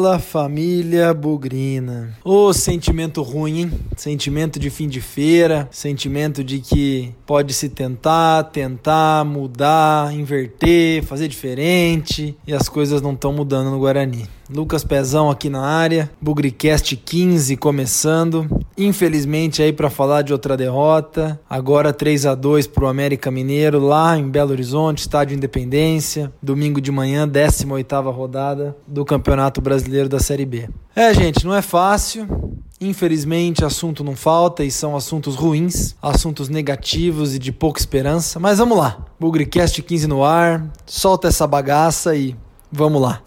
Fala família bugrina. Ô sentimento ruim, hein? Sentimento de fim de feira, sentimento de que pode se tentar, tentar, mudar, inverter, fazer diferente e as coisas não estão mudando no Guarani. Lucas Pezão aqui na área, Bugricast 15 começando. Infelizmente aí para falar de outra derrota, agora 3 a 2 pro América Mineiro lá em Belo Horizonte, Estádio Independência, domingo de manhã, 18ª rodada do Campeonato Brasileiro da Série B. É, gente, não é fácil. Infelizmente, assunto não falta e são assuntos ruins, assuntos negativos e de pouca esperança. Mas vamos lá. Bugricast 15 no ar. Solta essa bagaça e vamos lá.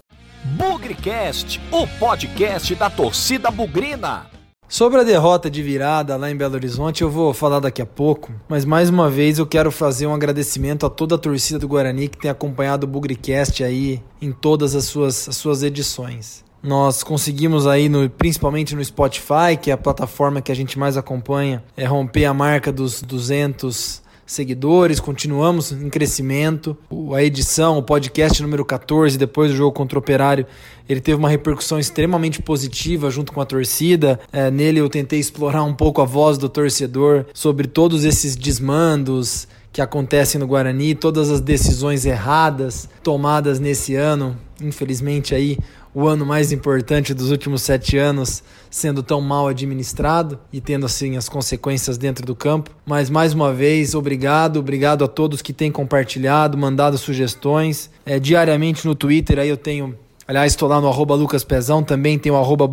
Bugrecast, o podcast da torcida bugrina. Sobre a derrota de virada lá em Belo Horizonte, eu vou falar daqui a pouco, mas mais uma vez eu quero fazer um agradecimento a toda a torcida do Guarani que tem acompanhado o Bugrecast aí em todas as suas, as suas edições. Nós conseguimos aí, no, principalmente no Spotify, que é a plataforma que a gente mais acompanha, é romper a marca dos 200 seguidores, continuamos em crescimento. A edição, o podcast número 14, depois do jogo contra o Operário, ele teve uma repercussão extremamente positiva junto com a torcida. É, nele eu tentei explorar um pouco a voz do torcedor sobre todos esses desmandos que acontecem no Guarani, todas as decisões erradas tomadas nesse ano. Infelizmente aí o ano mais importante dos últimos sete anos sendo tão mal administrado e tendo assim as consequências dentro do campo. Mas mais uma vez, obrigado, obrigado a todos que têm compartilhado, mandado sugestões. É, diariamente no Twitter aí eu tenho Aliás, estou lá no arroba Lucas Pezão, também tem o arroba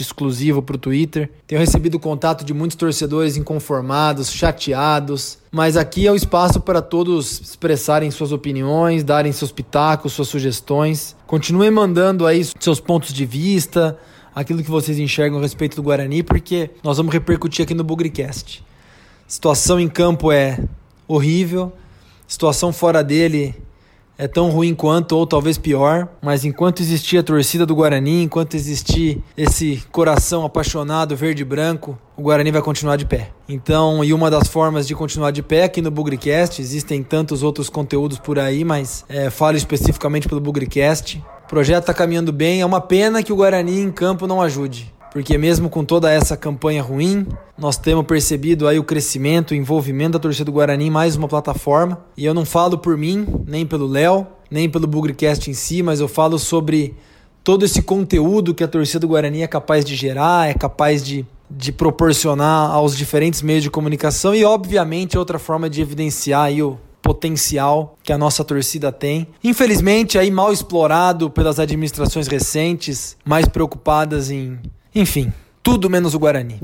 exclusivo para o Twitter. Tenho recebido contato de muitos torcedores inconformados, chateados, mas aqui é o espaço para todos expressarem suas opiniões, darem seus pitacos, suas sugestões. Continuem mandando aí seus pontos de vista, aquilo que vocês enxergam a respeito do Guarani, porque nós vamos repercutir aqui no Bugricast. Situação em campo é horrível, situação fora dele é tão ruim quanto, ou talvez pior, mas enquanto existir a torcida do Guarani, enquanto existir esse coração apaixonado verde e branco, o Guarani vai continuar de pé. Então, e uma das formas de continuar de pé aqui no Bugricast, existem tantos outros conteúdos por aí, mas é, falo especificamente pelo Bugricast. O projeto está caminhando bem, é uma pena que o Guarani em campo não ajude porque mesmo com toda essa campanha ruim, nós temos percebido aí o crescimento, o envolvimento da torcida do Guarani em mais uma plataforma. E eu não falo por mim, nem pelo Léo, nem pelo Bugrecast em si, mas eu falo sobre todo esse conteúdo que a torcida do Guarani é capaz de gerar, é capaz de, de proporcionar aos diferentes meios de comunicação e, obviamente, outra forma de evidenciar aí o potencial que a nossa torcida tem. Infelizmente, aí mal explorado pelas administrações recentes, mais preocupadas em enfim, tudo menos o Guarani.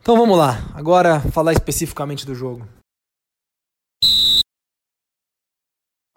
Então vamos lá, agora falar especificamente do jogo.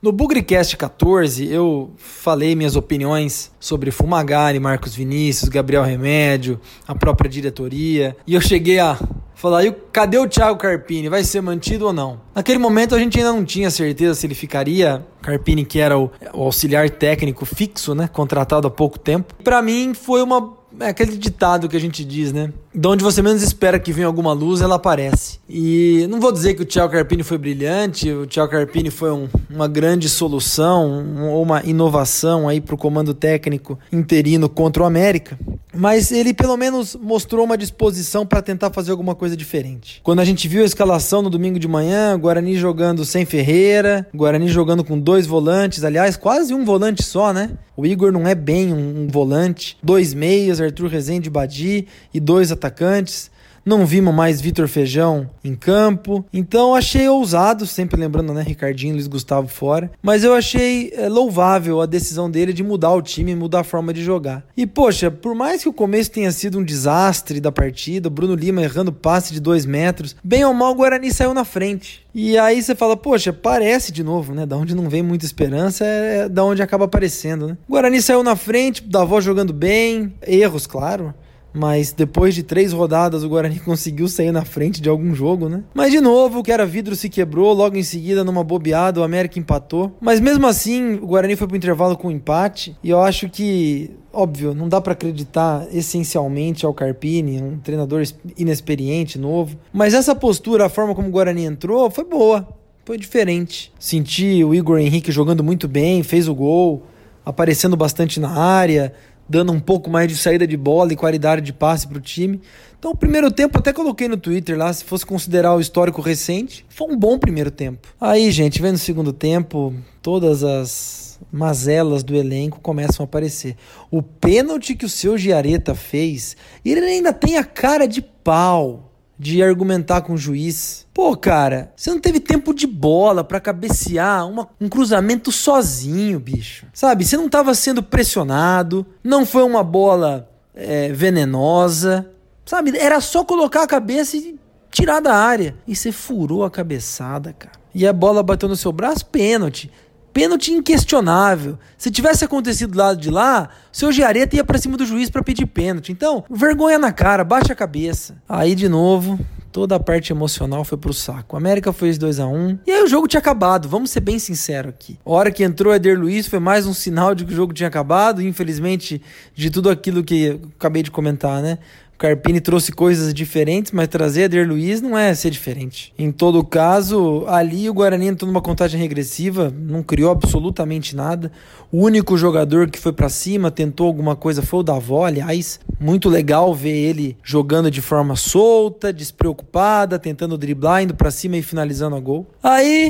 No Bugricast 14, eu falei minhas opiniões sobre Fumagari, Marcos Vinícius, Gabriel Remédio, a própria diretoria, e eu cheguei a falar: e cadê o Thiago Carpini? Vai ser mantido ou não? Naquele momento a gente ainda não tinha certeza se ele ficaria. Carpini, que era o, o auxiliar técnico fixo, né? Contratado há pouco tempo. Para mim foi uma é aquele ditado que a gente diz, né? De onde você menos espera que venha alguma luz, ela aparece. E não vou dizer que o Thiago Carpini foi brilhante, o Thiago Carpini foi um, uma grande solução ou uma inovação aí para o comando técnico interino contra o América, mas ele pelo menos mostrou uma disposição para tentar fazer alguma coisa diferente. Quando a gente viu a escalação no domingo de manhã, Guarani jogando sem Ferreira, Guarani jogando com dois volantes, aliás, quase um volante só, né? O Igor não é bem um, um volante, dois meias, Arthur Rezende Badi e dois atacantes. Não vimos mais Vitor Feijão em campo. Então achei ousado, sempre lembrando, né, Ricardinho Luiz Gustavo fora. Mas eu achei é, louvável a decisão dele de mudar o time, mudar a forma de jogar. E poxa, por mais que o começo tenha sido um desastre da partida, Bruno Lima errando passe de dois metros, bem ou mal o Guarani saiu na frente. E aí você fala, poxa, parece de novo, né? Da onde não vem muita esperança é da onde acaba aparecendo, né? O Guarani saiu na frente, Davó jogando bem, erros, claro mas depois de três rodadas o Guarani conseguiu sair na frente de algum jogo, né? Mas de novo, o que era vidro se quebrou, logo em seguida, numa bobeada, o América empatou. Mas mesmo assim, o Guarani foi pro intervalo com um empate, e eu acho que óbvio, não dá para acreditar essencialmente ao Carpini, um treinador inexperiente, novo. Mas essa postura, a forma como o Guarani entrou, foi boa, foi diferente. Senti o Igor Henrique jogando muito bem, fez o gol, aparecendo bastante na área, dando um pouco mais de saída de bola e qualidade de passe para o time. Então, o primeiro tempo, até coloquei no Twitter lá, se fosse considerar o histórico recente, foi um bom primeiro tempo. Aí, gente, vendo o segundo tempo, todas as mazelas do elenco começam a aparecer. O pênalti que o seu Giareta fez, ele ainda tem a cara de pau de argumentar com o juiz. Pô, cara, você não teve tempo de bola para cabecear uma, um cruzamento sozinho, bicho. Sabe, você não tava sendo pressionado, não foi uma bola é, venenosa. Sabe? Era só colocar a cabeça e tirar da área. E você furou a cabeçada, cara. E a bola bateu no seu braço, pênalti. Pênalti inquestionável. Se tivesse acontecido do lado de lá, seu Giareta ia para cima do juiz para pedir pênalti. Então, vergonha na cara, baixa a cabeça. Aí de novo, toda a parte emocional foi pro saco. O América fez 2 a 1 E aí o jogo tinha acabado, vamos ser bem sinceros aqui. A hora que entrou Eder Luiz foi mais um sinal de que o jogo tinha acabado, infelizmente, de tudo aquilo que acabei de comentar, né? Carpini trouxe coisas diferentes, mas trazer Eder Luiz não é ser diferente. Em todo caso, ali o Guarani entrou numa contagem regressiva, não criou absolutamente nada. O único jogador que foi para cima, tentou alguma coisa foi o Davó, aliás. Muito legal ver ele jogando de forma solta, despreocupada, tentando driblar, indo para cima e finalizando a gol. Aí,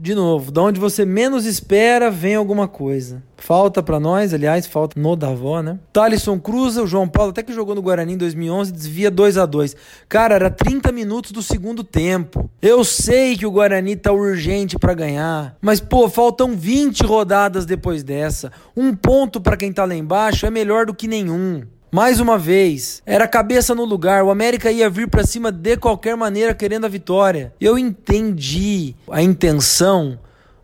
de novo, da onde você menos espera, vem alguma coisa. Falta para nós, aliás, falta no Davó, né? Thalisson cruza, o João Paulo, até que jogou no Guarani em 2011, desvia 2 a 2 Cara, era 30 minutos do segundo tempo. Eu sei que o Guarani tá urgente para ganhar, mas pô, faltam 20 rodadas depois dessa. Um ponto para quem tá lá embaixo é melhor do que nenhum. Mais uma vez, era cabeça no lugar, o América ia vir para cima de qualquer maneira querendo a vitória. Eu entendi a intenção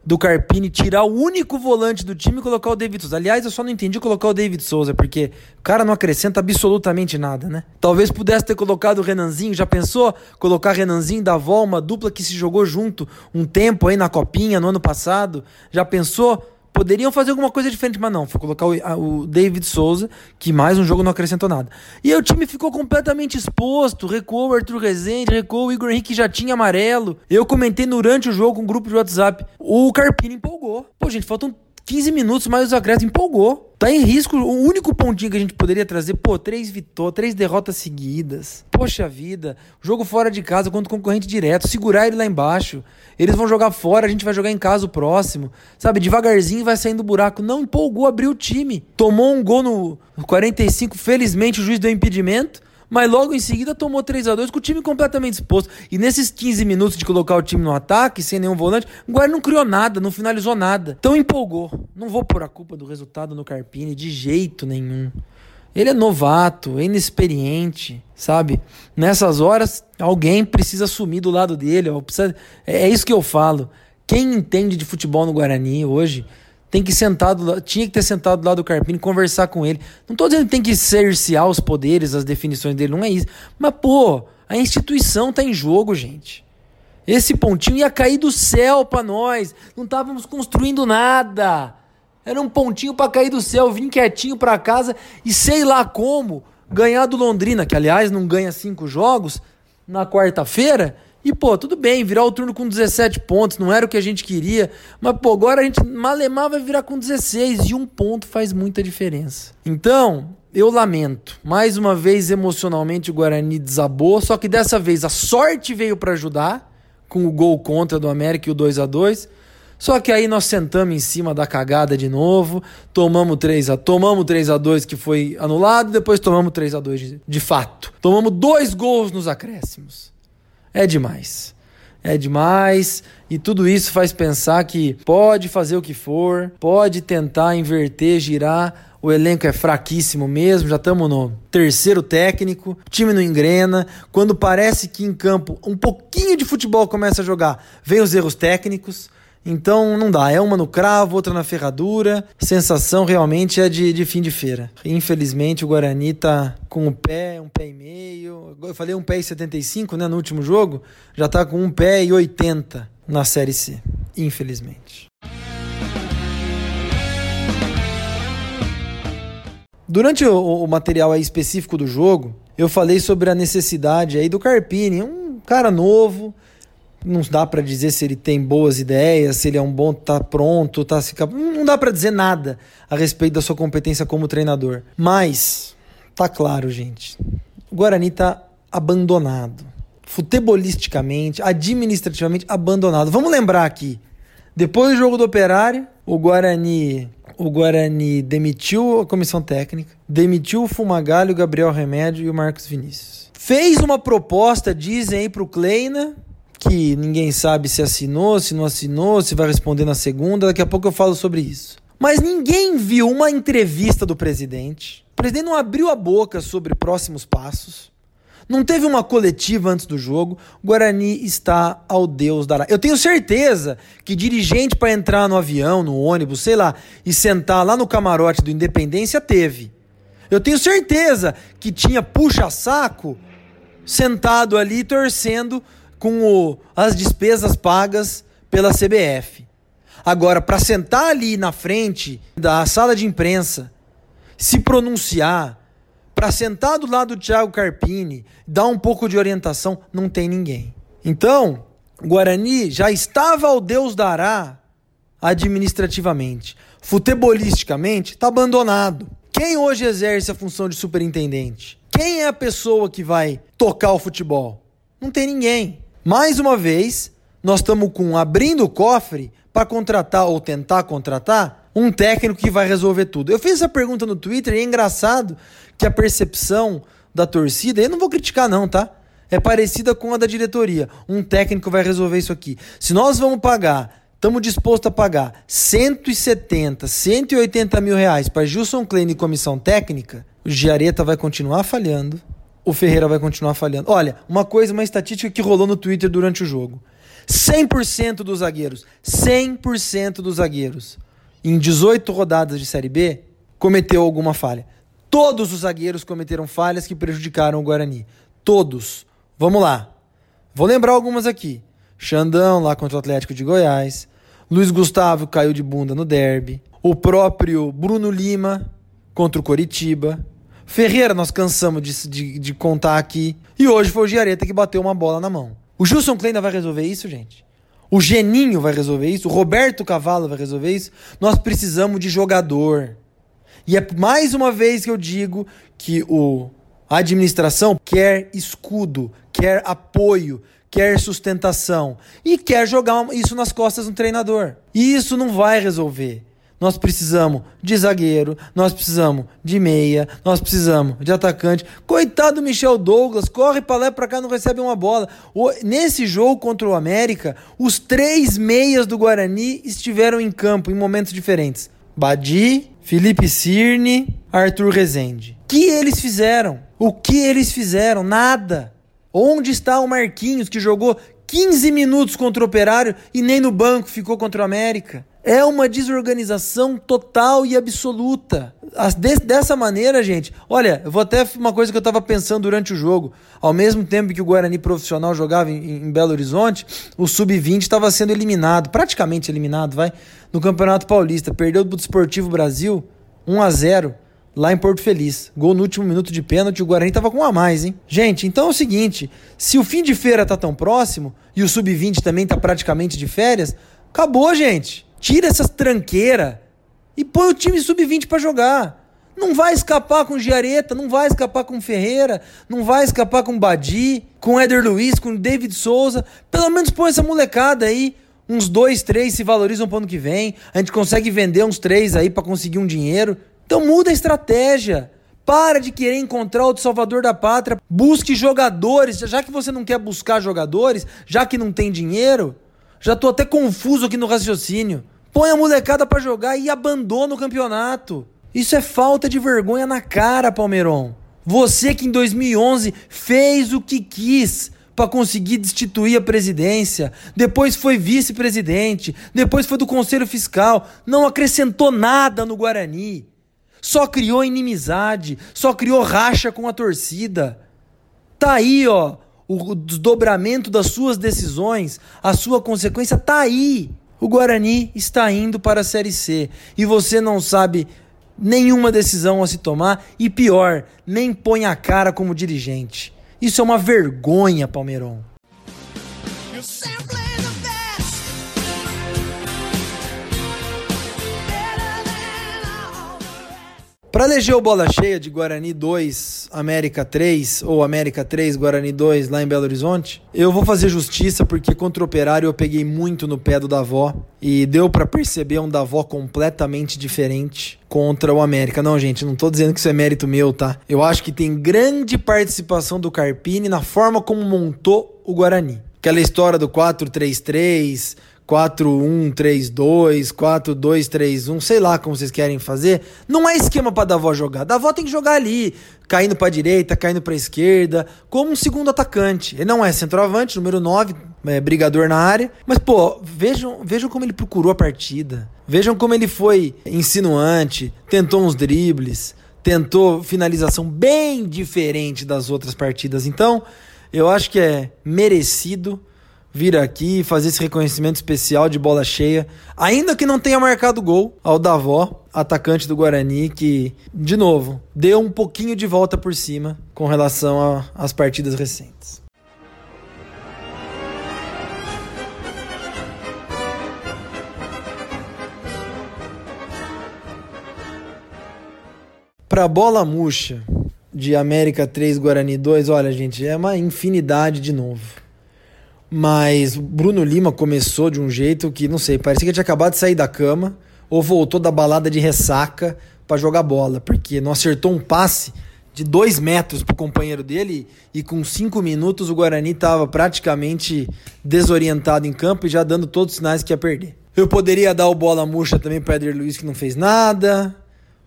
do Carpini tirar o único volante do time e colocar o David Souza. Aliás, eu só não entendi colocar o David Souza, porque o cara não acrescenta absolutamente nada, né? Talvez pudesse ter colocado o Renanzinho, já pensou? Colocar Renanzinho da Vol, uma dupla que se jogou junto um tempo aí na Copinha no ano passado. Já pensou? Poderiam fazer alguma coisa diferente, mas não. Foi colocar o, o, David Souza, que mais um jogo não acrescentou nada. E aí o time ficou completamente exposto. Recuou o Arthur Rezende, recuou o Igor Henrique, que já tinha amarelo. Eu comentei durante o jogo com um grupo de WhatsApp. O Carpini empolgou. Pô, gente, faltam 15 minutos mais os acréscimos empolgou. Tá em risco. O único pontinho que a gente poderia trazer, pô, três vitórias, três derrotas seguidas. Poxa vida. Jogo fora de casa contra o concorrente direto. Segurar ele lá embaixo. Eles vão jogar fora, a gente vai jogar em casa o próximo. Sabe, devagarzinho vai saindo do buraco. Não empolgou, abriu o time. Tomou um gol no 45. Felizmente o juiz deu impedimento mas logo em seguida tomou 3 a 2 com o time completamente exposto. E nesses 15 minutos de colocar o time no ataque, sem nenhum volante, o Guarani não criou nada, não finalizou nada. Então empolgou. Não vou pôr a culpa do resultado no Carpini de jeito nenhum. Ele é novato, é inexperiente, sabe? Nessas horas, alguém precisa assumir do lado dele. Precisa... É, é isso que eu falo. Quem entende de futebol no Guarani hoje tem que sentar do, tinha que ter sentado do lado do Carpini, conversar com ele. Não estou dizendo que tem que cercear os poderes, as definições dele, não é isso. Mas, pô, a instituição tá em jogo, gente. Esse pontinho ia cair do céu para nós. Não estávamos construindo nada. Era um pontinho para cair do céu, vim quietinho para casa e sei lá como ganhar do Londrina, que aliás não ganha cinco jogos na quarta-feira e, pô, tudo bem, virar o turno com 17 pontos, não era o que a gente queria. Mas, pô, agora a gente malemar vai virar com 16 e um ponto faz muita diferença. Então, eu lamento. Mais uma vez, emocionalmente, o Guarani desabou. Só que dessa vez a sorte veio para ajudar, com o gol contra do América e o 2 a 2 só que aí nós sentamos em cima da cagada de novo, tomamos 3 a tomamos 3 a 2 que foi anulado, depois tomamos 3 a 2 de, de fato. Tomamos dois gols nos acréscimos é demais. É demais e tudo isso faz pensar que pode fazer o que for, pode tentar inverter, girar. O elenco é fraquíssimo mesmo, já estamos no terceiro técnico, o time não engrena. Quando parece que em campo um pouquinho de futebol começa a jogar, vem os erros técnicos. Então não dá, é uma no cravo, outra na ferradura. Sensação realmente é de, de fim de feira. Infelizmente o Guarani tá com um pé, um pé e meio. Eu falei um pé e 75, né, no último jogo. Já tá com um pé e 80 na Série C. Infelizmente. Durante o, o material específico do jogo, eu falei sobre a necessidade aí do Carpini, um cara novo, não dá para dizer se ele tem boas ideias, se ele é um bom, tá pronto, tá se não dá para dizer nada a respeito da sua competência como treinador. Mas tá claro, gente. O Guarani tá abandonado. Futebolisticamente, administrativamente abandonado. Vamos lembrar aqui. Depois do jogo do Operário, o Guarani, o Guarani demitiu a comissão técnica, demitiu o Fumagalho, o Gabriel Remédio e o Marcos Vinícius. Fez uma proposta, dizem aí pro Kleina, que ninguém sabe se assinou, se não assinou, se vai responder na segunda. Daqui a pouco eu falo sobre isso. Mas ninguém viu uma entrevista do presidente. O presidente não abriu a boca sobre próximos passos. Não teve uma coletiva antes do jogo. Guarani está ao Deus dará. Eu tenho certeza que dirigente para entrar no avião, no ônibus, sei lá, e sentar lá no camarote do Independência teve. Eu tenho certeza que tinha puxa-saco sentado ali torcendo com o, as despesas pagas pela CBF. Agora, para sentar ali na frente da sala de imprensa, se pronunciar, para sentar do lado do Thiago Carpini, dar um pouco de orientação, não tem ninguém. Então, Guarani já estava ao Deus dará administrativamente. Futebolisticamente, está abandonado. Quem hoje exerce a função de superintendente? Quem é a pessoa que vai tocar o futebol? Não tem ninguém. Mais uma vez, nós estamos com abrindo o cofre para contratar ou tentar contratar um técnico que vai resolver tudo. Eu fiz essa pergunta no Twitter e é engraçado que a percepção da torcida, eu não vou criticar não, tá? É parecida com a da diretoria. Um técnico vai resolver isso aqui. Se nós vamos pagar, estamos dispostos a pagar 170, 180 mil reais para Gilson Klein e comissão técnica, o Giareta vai continuar falhando o Ferreira vai continuar falhando. Olha, uma coisa, uma estatística que rolou no Twitter durante o jogo. 100% dos zagueiros, 100% dos zagueiros, em 18 rodadas de Série B, cometeu alguma falha. Todos os zagueiros cometeram falhas que prejudicaram o Guarani. Todos. Vamos lá. Vou lembrar algumas aqui. Xandão lá contra o Atlético de Goiás. Luiz Gustavo caiu de bunda no derby. O próprio Bruno Lima contra o Coritiba. Ferreira, nós cansamos de, de, de, contar aqui. E hoje foi o Giareta que bateu uma bola na mão. O Gilson Kleina vai resolver isso, gente? O Geninho vai resolver isso? O Roberto Cavalo vai resolver isso? Nós precisamos de jogador. E é mais uma vez que eu digo que o, a administração quer escudo, quer apoio, quer sustentação e quer jogar isso nas costas do treinador. E isso não vai resolver. Nós precisamos de zagueiro, nós precisamos de meia, nós precisamos de atacante. Coitado do Michel Douglas, corre para lá e para cá, não recebe uma bola. O, nesse jogo contra o América, os três meias do Guarani estiveram em campo em momentos diferentes. Badi, Felipe Cirne, Arthur Rezende. O que eles fizeram? O que eles fizeram? Nada. Onde está o Marquinhos que jogou 15 minutos contra o Operário e nem no banco ficou contra o América? É uma desorganização total e absoluta. Dessa maneira, gente, olha, eu vou até uma coisa que eu estava pensando durante o jogo. Ao mesmo tempo que o Guarani profissional jogava em, em Belo Horizonte, o Sub-20 estava sendo eliminado, praticamente eliminado, vai, no Campeonato Paulista. Perdeu do Esportivo Brasil 1 a 0 lá em Porto Feliz. Gol no último minuto de pênalti, o Guarani tava com um a mais, hein? Gente, então é o seguinte, se o fim de feira tá tão próximo e o Sub-20 também tá praticamente de férias, acabou, gente. Tira essas tranqueiras e põe o time sub-20 para jogar. Não vai escapar com Giareta, não vai escapar com Ferreira, não vai escapar com Badi, com Éder Luiz, com David Souza. Pelo menos põe essa molecada aí. Uns dois, três se valorizam pro ano que vem. A gente consegue vender uns três aí para conseguir um dinheiro. Então muda a estratégia. Para de querer encontrar o salvador da pátria. Busque jogadores. Já que você não quer buscar jogadores, já que não tem dinheiro, já tô até confuso aqui no raciocínio. Põe a molecada para jogar e abandona o campeonato. Isso é falta de vergonha na cara, Palmeiron. Você que em 2011 fez o que quis para conseguir destituir a presidência, depois foi vice-presidente, depois foi do conselho fiscal, não acrescentou nada no Guarani. Só criou inimizade, só criou racha com a torcida. Tá aí, ó, o desdobramento das suas decisões, a sua consequência tá aí. O Guarani está indo para a Série C e você não sabe nenhuma decisão a se tomar e pior, nem põe a cara como dirigente. Isso é uma vergonha, Palmeirão. Para eleger o bola cheia de Guarani 2, América 3 ou América 3, Guarani 2 lá em Belo Horizonte, eu vou fazer justiça porque contra o Operário eu peguei muito no pé do Davó e deu para perceber um Davó completamente diferente contra o América. Não, gente, não tô dizendo que isso é mérito meu, tá? Eu acho que tem grande participação do Carpini na forma como montou o Guarani. Aquela história do 4-3-3, 4-1-3-2, 4-2-3-1, sei lá como vocês querem fazer. Não é esquema para Davó jogar. Davó tem que jogar ali, caindo para direita, caindo para esquerda, como um segundo atacante. Ele não é centroavante, número 9, é brigador na área, mas pô, vejam, vejam como ele procurou a partida. Vejam como ele foi insinuante, tentou uns dribles, tentou finalização bem diferente das outras partidas. Então, eu acho que é merecido vir aqui e fazer esse reconhecimento especial de bola cheia, ainda que não tenha marcado gol, ao Davó, atacante do Guarani, que, de novo, deu um pouquinho de volta por cima com relação às partidas recentes. Para bola murcha de América 3 Guarani 2, olha, gente, é uma infinidade de novo. Mas Bruno Lima começou de um jeito que, não sei, parecia que tinha acabado de sair da cama ou voltou da balada de ressaca para jogar bola, porque não acertou um passe de dois metros pro companheiro dele e com cinco minutos o Guarani estava praticamente desorientado em campo e já dando todos os sinais que ia perder. Eu poderia dar o bola murcha também para Eder Luiz, que não fez nada.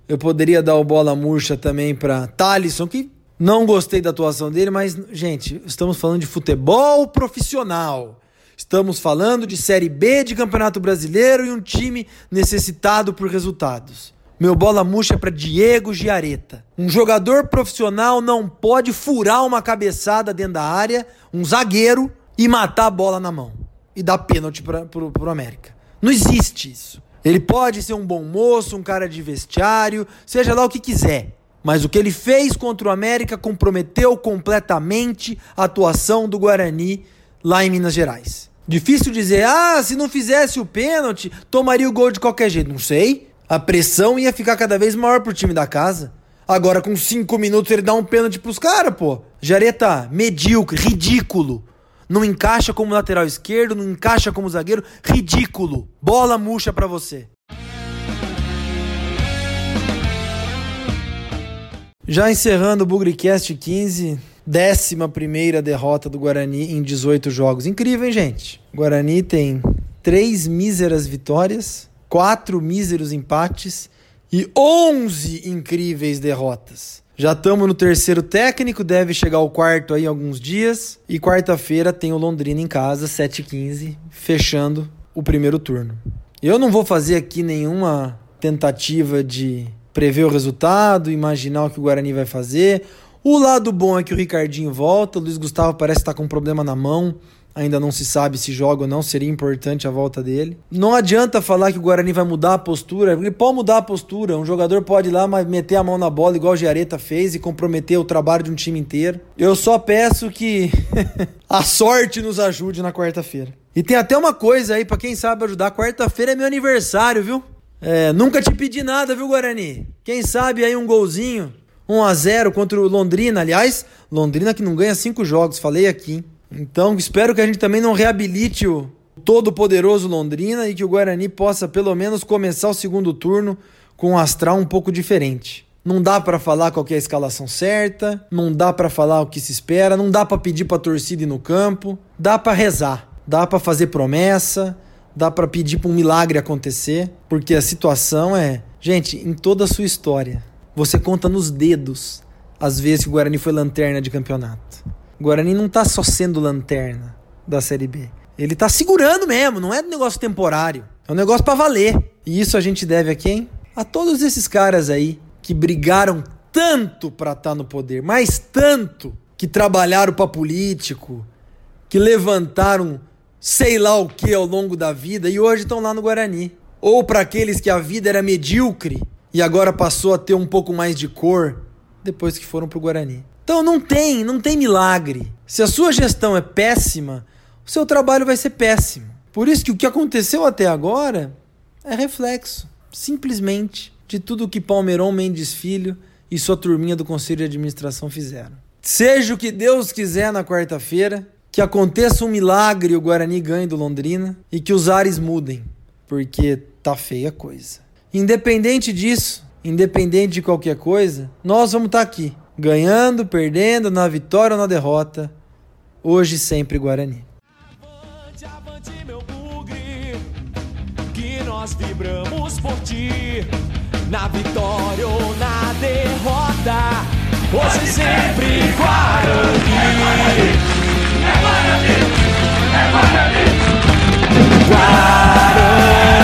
Eu poderia dar o bola murcha também para Talisson, que não gostei da atuação dele, mas, gente, estamos falando de futebol profissional. Estamos falando de Série B de Campeonato Brasileiro e um time necessitado por resultados. Meu bola murcha é para Diego Giareta. Um jogador profissional não pode furar uma cabeçada dentro da área, um zagueiro, e matar a bola na mão. E dar pênalti para o América. Não existe isso. Ele pode ser um bom moço, um cara de vestiário, seja lá o que quiser. Mas o que ele fez contra o América comprometeu completamente a atuação do Guarani lá em Minas Gerais. Difícil dizer, ah, se não fizesse o pênalti, tomaria o gol de qualquer jeito. Não sei. A pressão ia ficar cada vez maior pro time da casa. Agora, com cinco minutos, ele dá um pênalti pros caras, pô. Jareta, medíocre, ridículo. Não encaixa como lateral esquerdo, não encaixa como zagueiro. Ridículo. Bola murcha para você. Já encerrando o Bugricast 15, décima primeira derrota do Guarani em 18 jogos. Incrível, hein, gente? O Guarani tem três míseras vitórias, quatro míseros empates e 11 incríveis derrotas. Já estamos no terceiro técnico, deve chegar ao quarto aí em alguns dias. E quarta-feira tem o Londrina em casa, 7h15, fechando o primeiro turno. Eu não vou fazer aqui nenhuma tentativa de prever o resultado, imaginar o que o Guarani vai fazer. O lado bom é que o Ricardinho volta, o Luiz Gustavo parece estar com um problema na mão, ainda não se sabe se joga ou não, seria importante a volta dele. Não adianta falar que o Guarani vai mudar a postura, ele pode mudar a postura, um jogador pode ir lá meter a mão na bola igual o Giareta fez e comprometer o trabalho de um time inteiro. Eu só peço que a sorte nos ajude na quarta-feira. E tem até uma coisa aí para quem sabe ajudar, quarta-feira é meu aniversário, viu? É, nunca te pedi nada, viu, Guarani? Quem sabe aí um golzinho, 1 a 0 contra o Londrina. Aliás, Londrina que não ganha cinco jogos, falei aqui. Então, espero que a gente também não reabilite o todo-poderoso Londrina e que o Guarani possa pelo menos começar o segundo turno com um astral um pouco diferente. Não dá para falar qual é a escalação certa, não dá para falar o que se espera, não dá para pedir para torcida ir no campo, dá para rezar, dá para fazer promessa, dá para pedir para um milagre acontecer, porque a situação é, gente, em toda a sua história, você conta nos dedos as vezes que o Guarani foi lanterna de campeonato. O Guarani não tá só sendo lanterna da Série B. Ele tá segurando mesmo, não é um negócio temporário. É um negócio para valer. E isso a gente deve a quem? A todos esses caras aí que brigaram tanto para estar tá no poder, mas tanto que trabalharam para político, que levantaram sei lá o que ao longo da vida e hoje estão lá no Guarani. Ou para aqueles que a vida era medíocre e agora passou a ter um pouco mais de cor depois que foram pro Guarani. Então não tem, não tem milagre. Se a sua gestão é péssima, o seu trabalho vai ser péssimo. Por isso que o que aconteceu até agora é reflexo, simplesmente, de tudo o que Palmeiron Mendes Filho e sua turminha do Conselho de Administração fizeram. Seja o que Deus quiser na quarta-feira, que aconteça um milagre o Guarani ganhe do Londrina e que os ares mudem, porque tá feia a coisa. Independente disso, independente de qualquer coisa, nós vamos estar tá aqui, ganhando, perdendo, na vitória ou na derrota. Hoje sempre Guarani. Avante, avante, meu bugre, que nós vibramos por ti, na vitória ou na derrota. Hoje sempre Guarani. Ever heard it? Ever heard it? Rider.